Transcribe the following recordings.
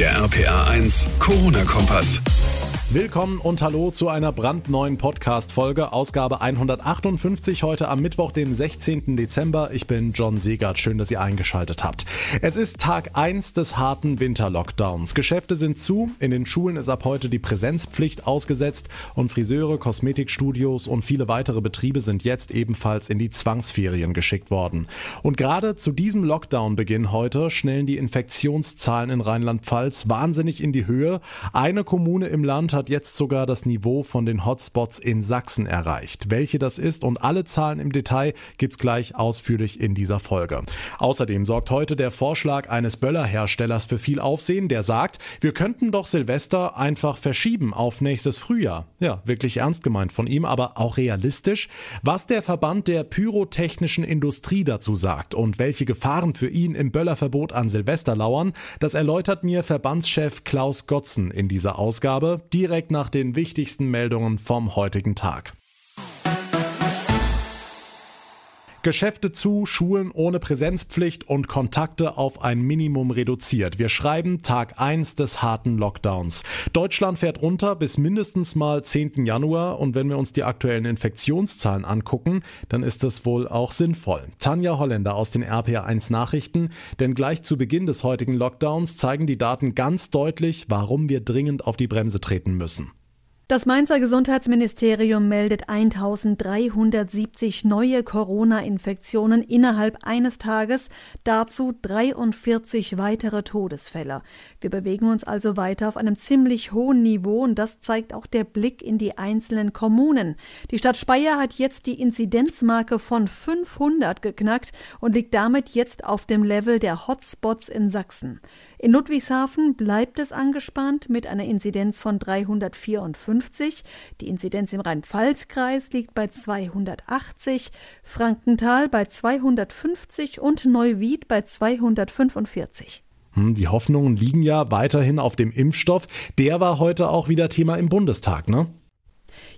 Der RPA 1 Corona-Kompass. Willkommen und hallo zu einer brandneuen Podcast-Folge, Ausgabe 158, heute am Mittwoch, dem 16. Dezember. Ich bin John Segert, schön, dass ihr eingeschaltet habt. Es ist Tag 1 des harten Winterlockdowns. Geschäfte sind zu, in den Schulen ist ab heute die Präsenzpflicht ausgesetzt und Friseure, Kosmetikstudios und viele weitere Betriebe sind jetzt ebenfalls in die Zwangsferien geschickt worden. Und gerade zu diesem Lockdown-Beginn heute schnellen die Infektionszahlen in Rheinland-Pfalz wahnsinnig in die Höhe. Eine Kommune im Land hat jetzt sogar das Niveau von den Hotspots in Sachsen erreicht. Welche das ist und alle Zahlen im Detail gibt's gleich ausführlich in dieser Folge. Außerdem sorgt heute der Vorschlag eines Böllerherstellers für viel Aufsehen, der sagt, wir könnten doch Silvester einfach verschieben auf nächstes Frühjahr. Ja, wirklich ernst gemeint von ihm, aber auch realistisch. Was der Verband der pyrotechnischen Industrie dazu sagt und welche Gefahren für ihn im Böllerverbot an Silvester lauern, das erläutert mir Verbandschef Klaus Gotzen in dieser Ausgabe. Direkt nach den wichtigsten Meldungen vom heutigen Tag. Geschäfte zu, Schulen ohne Präsenzpflicht und Kontakte auf ein Minimum reduziert. Wir schreiben Tag 1 des harten Lockdowns. Deutschland fährt runter bis mindestens mal 10. Januar und wenn wir uns die aktuellen Infektionszahlen angucken, dann ist das wohl auch sinnvoll. Tanja Holländer aus den RPA1 Nachrichten, denn gleich zu Beginn des heutigen Lockdowns zeigen die Daten ganz deutlich, warum wir dringend auf die Bremse treten müssen. Das Mainzer Gesundheitsministerium meldet 1370 neue Corona-Infektionen innerhalb eines Tages, dazu 43 weitere Todesfälle. Wir bewegen uns also weiter auf einem ziemlich hohen Niveau und das zeigt auch der Blick in die einzelnen Kommunen. Die Stadt Speyer hat jetzt die Inzidenzmarke von 500 geknackt und liegt damit jetzt auf dem Level der Hotspots in Sachsen. In Ludwigshafen bleibt es angespannt mit einer Inzidenz von 354. Die Inzidenz im Rhein-Pfalz-Kreis liegt bei 280, Frankenthal bei 250 und Neuwied bei 245. Hm, die Hoffnungen liegen ja weiterhin auf dem Impfstoff. Der war heute auch wieder Thema im Bundestag, ne?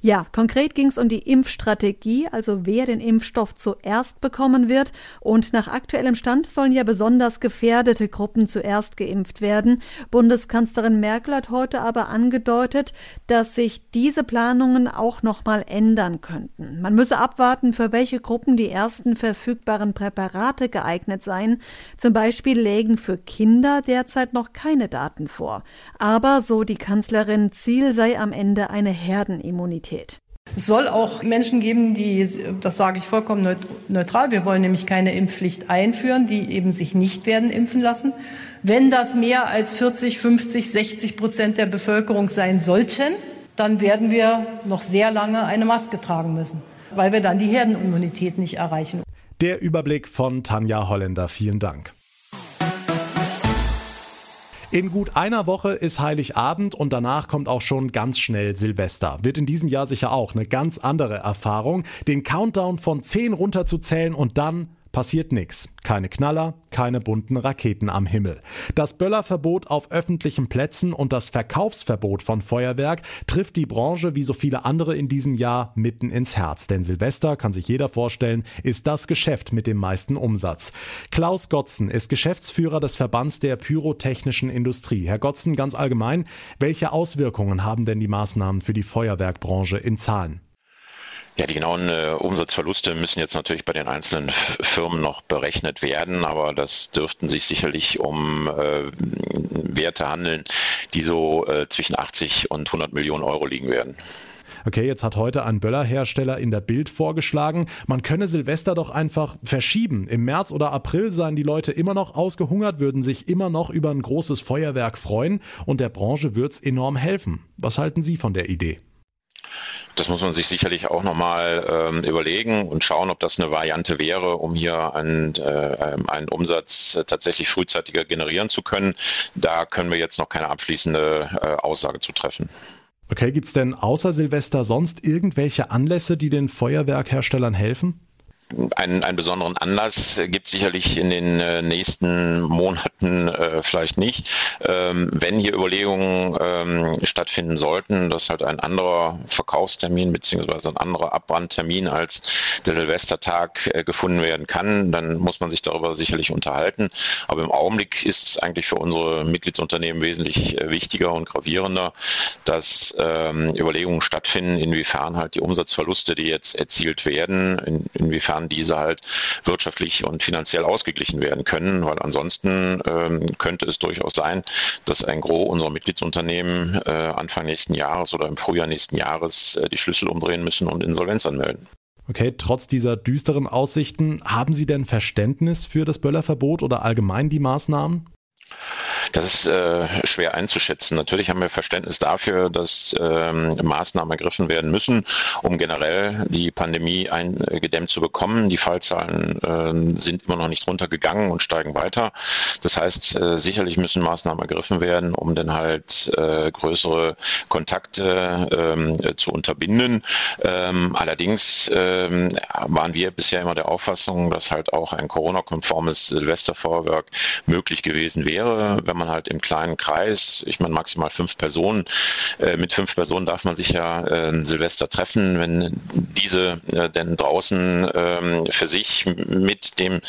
Ja, konkret ging es um die Impfstrategie, also wer den Impfstoff zuerst bekommen wird. Und nach aktuellem Stand sollen ja besonders gefährdete Gruppen zuerst geimpft werden. Bundeskanzlerin Merkel hat heute aber angedeutet, dass sich diese Planungen auch noch mal ändern könnten. Man müsse abwarten, für welche Gruppen die ersten verfügbaren Präparate geeignet seien. Zum Beispiel lägen für Kinder derzeit noch keine Daten vor. Aber, so die Kanzlerin, Ziel sei am Ende eine Herdenimmunität. Immunität. Es soll auch Menschen geben, die, das sage ich vollkommen neutral, wir wollen nämlich keine Impfpflicht einführen, die eben sich nicht werden impfen lassen. Wenn das mehr als 40, 50, 60 Prozent der Bevölkerung sein sollten, dann werden wir noch sehr lange eine Maske tragen müssen, weil wir dann die Herdenimmunität nicht erreichen. Der Überblick von Tanja Holländer. Vielen Dank. In gut einer Woche ist Heiligabend und danach kommt auch schon ganz schnell Silvester. Wird in diesem Jahr sicher auch eine ganz andere Erfahrung, den Countdown von 10 runterzuzählen und dann passiert nichts. Keine Knaller, keine bunten Raketen am Himmel. Das Böllerverbot auf öffentlichen Plätzen und das Verkaufsverbot von Feuerwerk trifft die Branche wie so viele andere in diesem Jahr mitten ins Herz. Denn Silvester, kann sich jeder vorstellen, ist das Geschäft mit dem meisten Umsatz. Klaus Gotzen ist Geschäftsführer des Verbands der pyrotechnischen Industrie. Herr Gotzen, ganz allgemein, welche Auswirkungen haben denn die Maßnahmen für die Feuerwerkbranche in Zahlen? Ja, die genauen äh, Umsatzverluste müssen jetzt natürlich bei den einzelnen Firmen noch berechnet werden, aber das dürften sich sicherlich um äh, Werte handeln, die so äh, zwischen 80 und 100 Millionen Euro liegen werden. Okay, jetzt hat heute ein Böllerhersteller in der Bild vorgeschlagen, man könne Silvester doch einfach verschieben. Im März oder April seien die Leute immer noch ausgehungert, würden sich immer noch über ein großes Feuerwerk freuen und der Branche würde es enorm helfen. Was halten Sie von der Idee? Das muss man sich sicherlich auch nochmal ähm, überlegen und schauen, ob das eine Variante wäre, um hier einen, äh, einen Umsatz äh, tatsächlich frühzeitiger generieren zu können. Da können wir jetzt noch keine abschließende äh, Aussage zu treffen. Okay, gibt es denn außer Silvester sonst irgendwelche Anlässe, die den Feuerwerkherstellern helfen? Einen, einen besonderen Anlass gibt sicherlich in den äh, nächsten Monaten äh, vielleicht nicht. Ähm, wenn hier Überlegungen ähm, stattfinden sollten, dass halt ein anderer Verkaufstermin bzw. ein anderer Abbrandtermin als der Silvestertag äh, gefunden werden kann, dann muss man sich darüber sicherlich unterhalten. Aber im Augenblick ist es eigentlich für unsere Mitgliedsunternehmen wesentlich äh, wichtiger und gravierender, dass ähm, Überlegungen stattfinden, inwiefern halt die Umsatzverluste, die jetzt erzielt werden, in, inwiefern diese halt wirtschaftlich und finanziell ausgeglichen werden können, weil ansonsten ähm, könnte es durchaus sein, dass ein Gros unserer Mitgliedsunternehmen äh, Anfang nächsten Jahres oder im Frühjahr nächsten Jahres äh, die Schlüssel umdrehen müssen und Insolvenz anmelden. Okay, trotz dieser düsteren Aussichten, haben Sie denn Verständnis für das Böllerverbot oder allgemein die Maßnahmen? Das ist äh, schwer einzuschätzen. Natürlich haben wir Verständnis dafür, dass ähm, Maßnahmen ergriffen werden müssen, um generell die Pandemie eingedämmt zu bekommen. Die Fallzahlen äh, sind immer noch nicht runtergegangen und steigen weiter. Das heißt, äh, sicherlich müssen Maßnahmen ergriffen werden, um dann halt äh, größere Kontakte ähm, zu unterbinden. Ähm, allerdings ähm, waren wir bisher immer der Auffassung, dass halt auch ein Corona-konformes Silvesterfeuerwerk möglich gewesen wäre, wenn man man halt im kleinen Kreis, ich meine maximal fünf Personen, äh, mit fünf Personen darf man sich ja äh, Silvester treffen, wenn diese äh, denn draußen ähm, für sich mit dem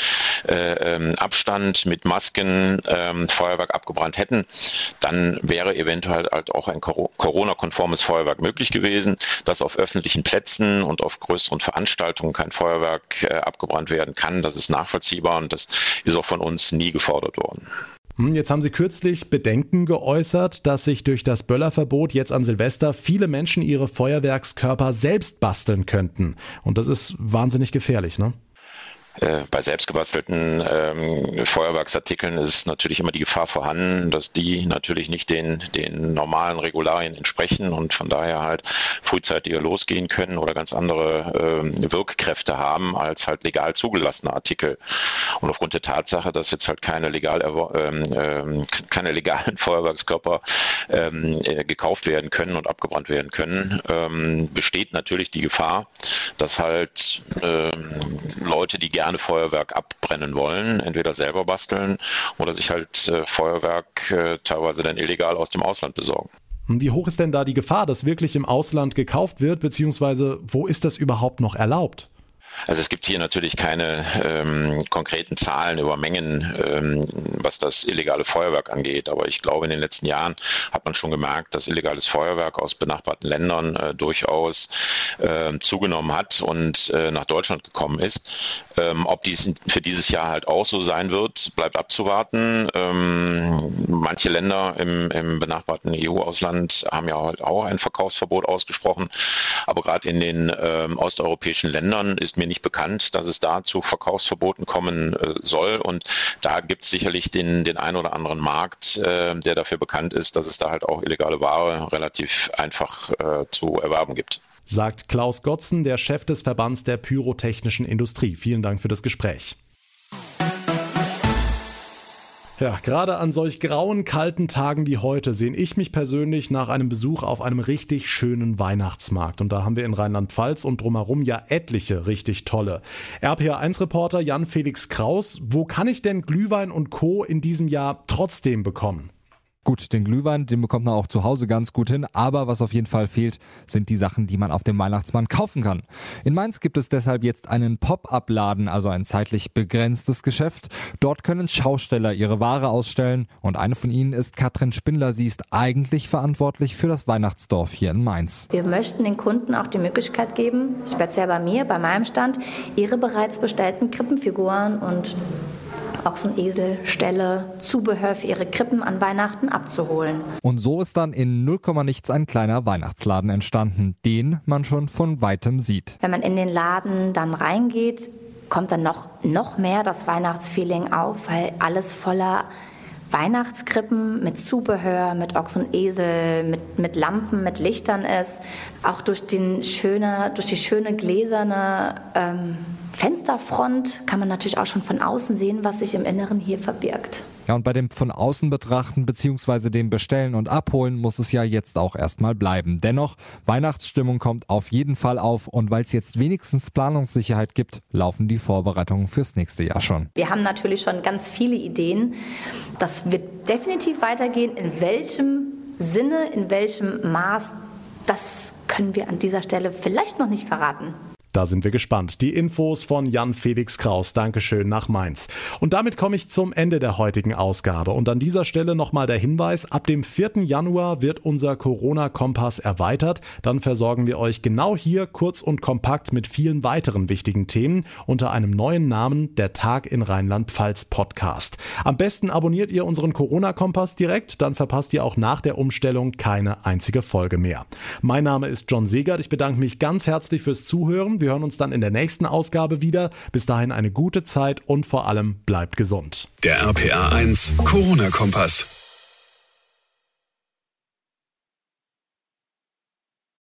äh, ähm, Abstand, mit Masken ähm, Feuerwerk abgebrannt hätten, dann wäre eventuell halt auch ein Corona-konformes Feuerwerk möglich gewesen, dass auf öffentlichen Plätzen und auf größeren Veranstaltungen kein Feuerwerk äh, abgebrannt werden kann. Das ist nachvollziehbar und das ist auch von uns nie gefordert worden. Hm, jetzt haben Sie kürzlich Bedenken geäußert, dass sich durch das Böllerverbot jetzt an Silvester viele Menschen ihre Feuerwerkskörper selbst basteln könnten. Und das ist wahnsinnig gefährlich, ne? Äh, bei selbstgebastelten ähm, Feuerwerksartikeln ist natürlich immer die Gefahr vorhanden, dass die natürlich nicht den, den normalen Regularien entsprechen und von daher halt frühzeitiger losgehen können oder ganz andere ähm, Wirkkräfte haben als halt legal zugelassene Artikel. Und aufgrund der Tatsache, dass jetzt halt keine legal ähm, ähm, keine legalen Feuerwerkskörper ähm, äh, gekauft werden können und abgebrannt werden können, ähm, besteht natürlich die Gefahr, dass halt Leute, die gerne gerne Feuerwerk abbrennen wollen, entweder selber basteln oder sich halt äh, Feuerwerk äh, teilweise dann illegal aus dem Ausland besorgen. Wie hoch ist denn da die Gefahr, dass wirklich im Ausland gekauft wird, beziehungsweise wo ist das überhaupt noch erlaubt? Also es gibt hier natürlich keine ähm, konkreten Zahlen über Mengen, ähm, was das illegale Feuerwerk angeht. Aber ich glaube, in den letzten Jahren hat man schon gemerkt, dass illegales Feuerwerk aus benachbarten Ländern äh, durchaus äh, zugenommen hat und äh, nach Deutschland gekommen ist. Ähm, ob dies für dieses Jahr halt auch so sein wird, bleibt abzuwarten. Ähm, manche Länder im, im benachbarten EU-Ausland haben ja halt auch ein Verkaufsverbot ausgesprochen. Aber gerade in den ähm, osteuropäischen Ländern ist mir nicht bekannt, dass es da zu Verkaufsverboten kommen äh, soll. Und da gibt es sicherlich den, den einen oder anderen Markt, äh, der dafür bekannt ist, dass es da halt auch illegale Ware relativ einfach äh, zu erwerben gibt sagt Klaus Gotzen, der Chef des Verbands der pyrotechnischen Industrie. Vielen Dank für das Gespräch. Ja, gerade an solch grauen, kalten Tagen wie heute sehne ich mich persönlich nach einem Besuch auf einem richtig schönen Weihnachtsmarkt. Und da haben wir in Rheinland-Pfalz und drumherum ja etliche richtig tolle. RPA1-Reporter Jan-Felix Kraus, wo kann ich denn Glühwein und Co. in diesem Jahr trotzdem bekommen? Gut, den Glühwein, den bekommt man auch zu Hause ganz gut hin, aber was auf jeden Fall fehlt, sind die Sachen, die man auf dem Weihnachtsmann kaufen kann. In Mainz gibt es deshalb jetzt einen Pop-up-Laden, also ein zeitlich begrenztes Geschäft. Dort können Schausteller ihre Ware ausstellen und eine von ihnen ist Katrin Spindler. Sie ist eigentlich verantwortlich für das Weihnachtsdorf hier in Mainz. Wir möchten den Kunden auch die Möglichkeit geben, speziell bei mir, bei meinem Stand, ihre bereits bestellten Krippenfiguren und Ochs und Esel, Ställe, Zubehör für ihre Krippen an Weihnachten abzuholen. Und so ist dann in 0, nichts ein kleiner Weihnachtsladen entstanden, den man schon von weitem sieht. Wenn man in den Laden dann reingeht, kommt dann noch, noch mehr das Weihnachtsfeeling auf, weil alles voller Weihnachtskrippen mit Zubehör, mit Ochs und Esel, mit, mit Lampen, mit Lichtern ist. Auch durch, den schöne, durch die schöne gläserne ähm, Fensterfront kann man natürlich auch schon von außen sehen, was sich im Inneren hier verbirgt. Ja, und bei dem von außen betrachten bzw. dem Bestellen und Abholen muss es ja jetzt auch erstmal bleiben. Dennoch, Weihnachtsstimmung kommt auf jeden Fall auf und weil es jetzt wenigstens Planungssicherheit gibt, laufen die Vorbereitungen fürs nächste Jahr schon. Wir haben natürlich schon ganz viele Ideen. Das wird definitiv weitergehen. In welchem Sinne, in welchem Maß, das können wir an dieser Stelle vielleicht noch nicht verraten. Da sind wir gespannt. Die Infos von Jan Felix Kraus. Dankeschön nach Mainz. Und damit komme ich zum Ende der heutigen Ausgabe. Und an dieser Stelle nochmal der Hinweis, ab dem 4. Januar wird unser Corona-Kompass erweitert. Dann versorgen wir euch genau hier kurz und kompakt mit vielen weiteren wichtigen Themen unter einem neuen Namen, der Tag in Rheinland-Pfalz Podcast. Am besten abonniert ihr unseren Corona-Kompass direkt, dann verpasst ihr auch nach der Umstellung keine einzige Folge mehr. Mein Name ist John Segert. Ich bedanke mich ganz herzlich fürs Zuhören. Wir hören uns dann in der nächsten Ausgabe wieder. Bis dahin eine gute Zeit und vor allem bleibt gesund. Der RPA 1 Corona-Kompass.